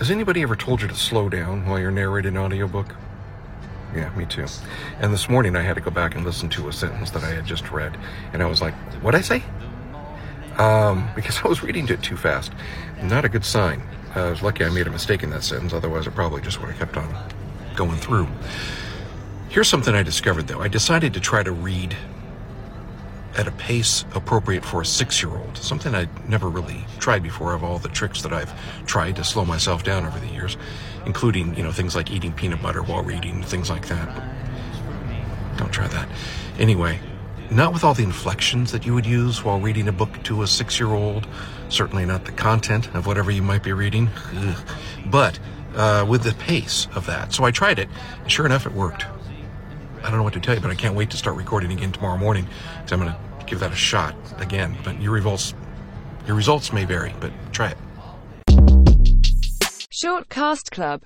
Has anybody ever told you to slow down while you're narrating an audiobook? Yeah, me too. And this morning I had to go back and listen to a sentence that I had just read, and I was like, what'd I say? Um, because I was reading it too fast. Not a good sign. I was lucky I made a mistake in that sentence, otherwise I probably just would have kept on going through. Here's something I discovered though. I decided to try to read at a pace appropriate for a six year old, something I'd never really tried before of all the tricks that I've tried to slow myself down over the years, including, you know, things like eating peanut butter while reading, things like that. Don't try that. Anyway, not with all the inflections that you would use while reading a book to a six year old, certainly not the content of whatever you might be reading, but uh, with the pace of that. So I tried it, and sure enough, it worked. I don't know what to tell you, but I can't wait to start recording again tomorrow morning because I'm going to give that a shot again. But your results, your results may vary, but try it. Shortcast Club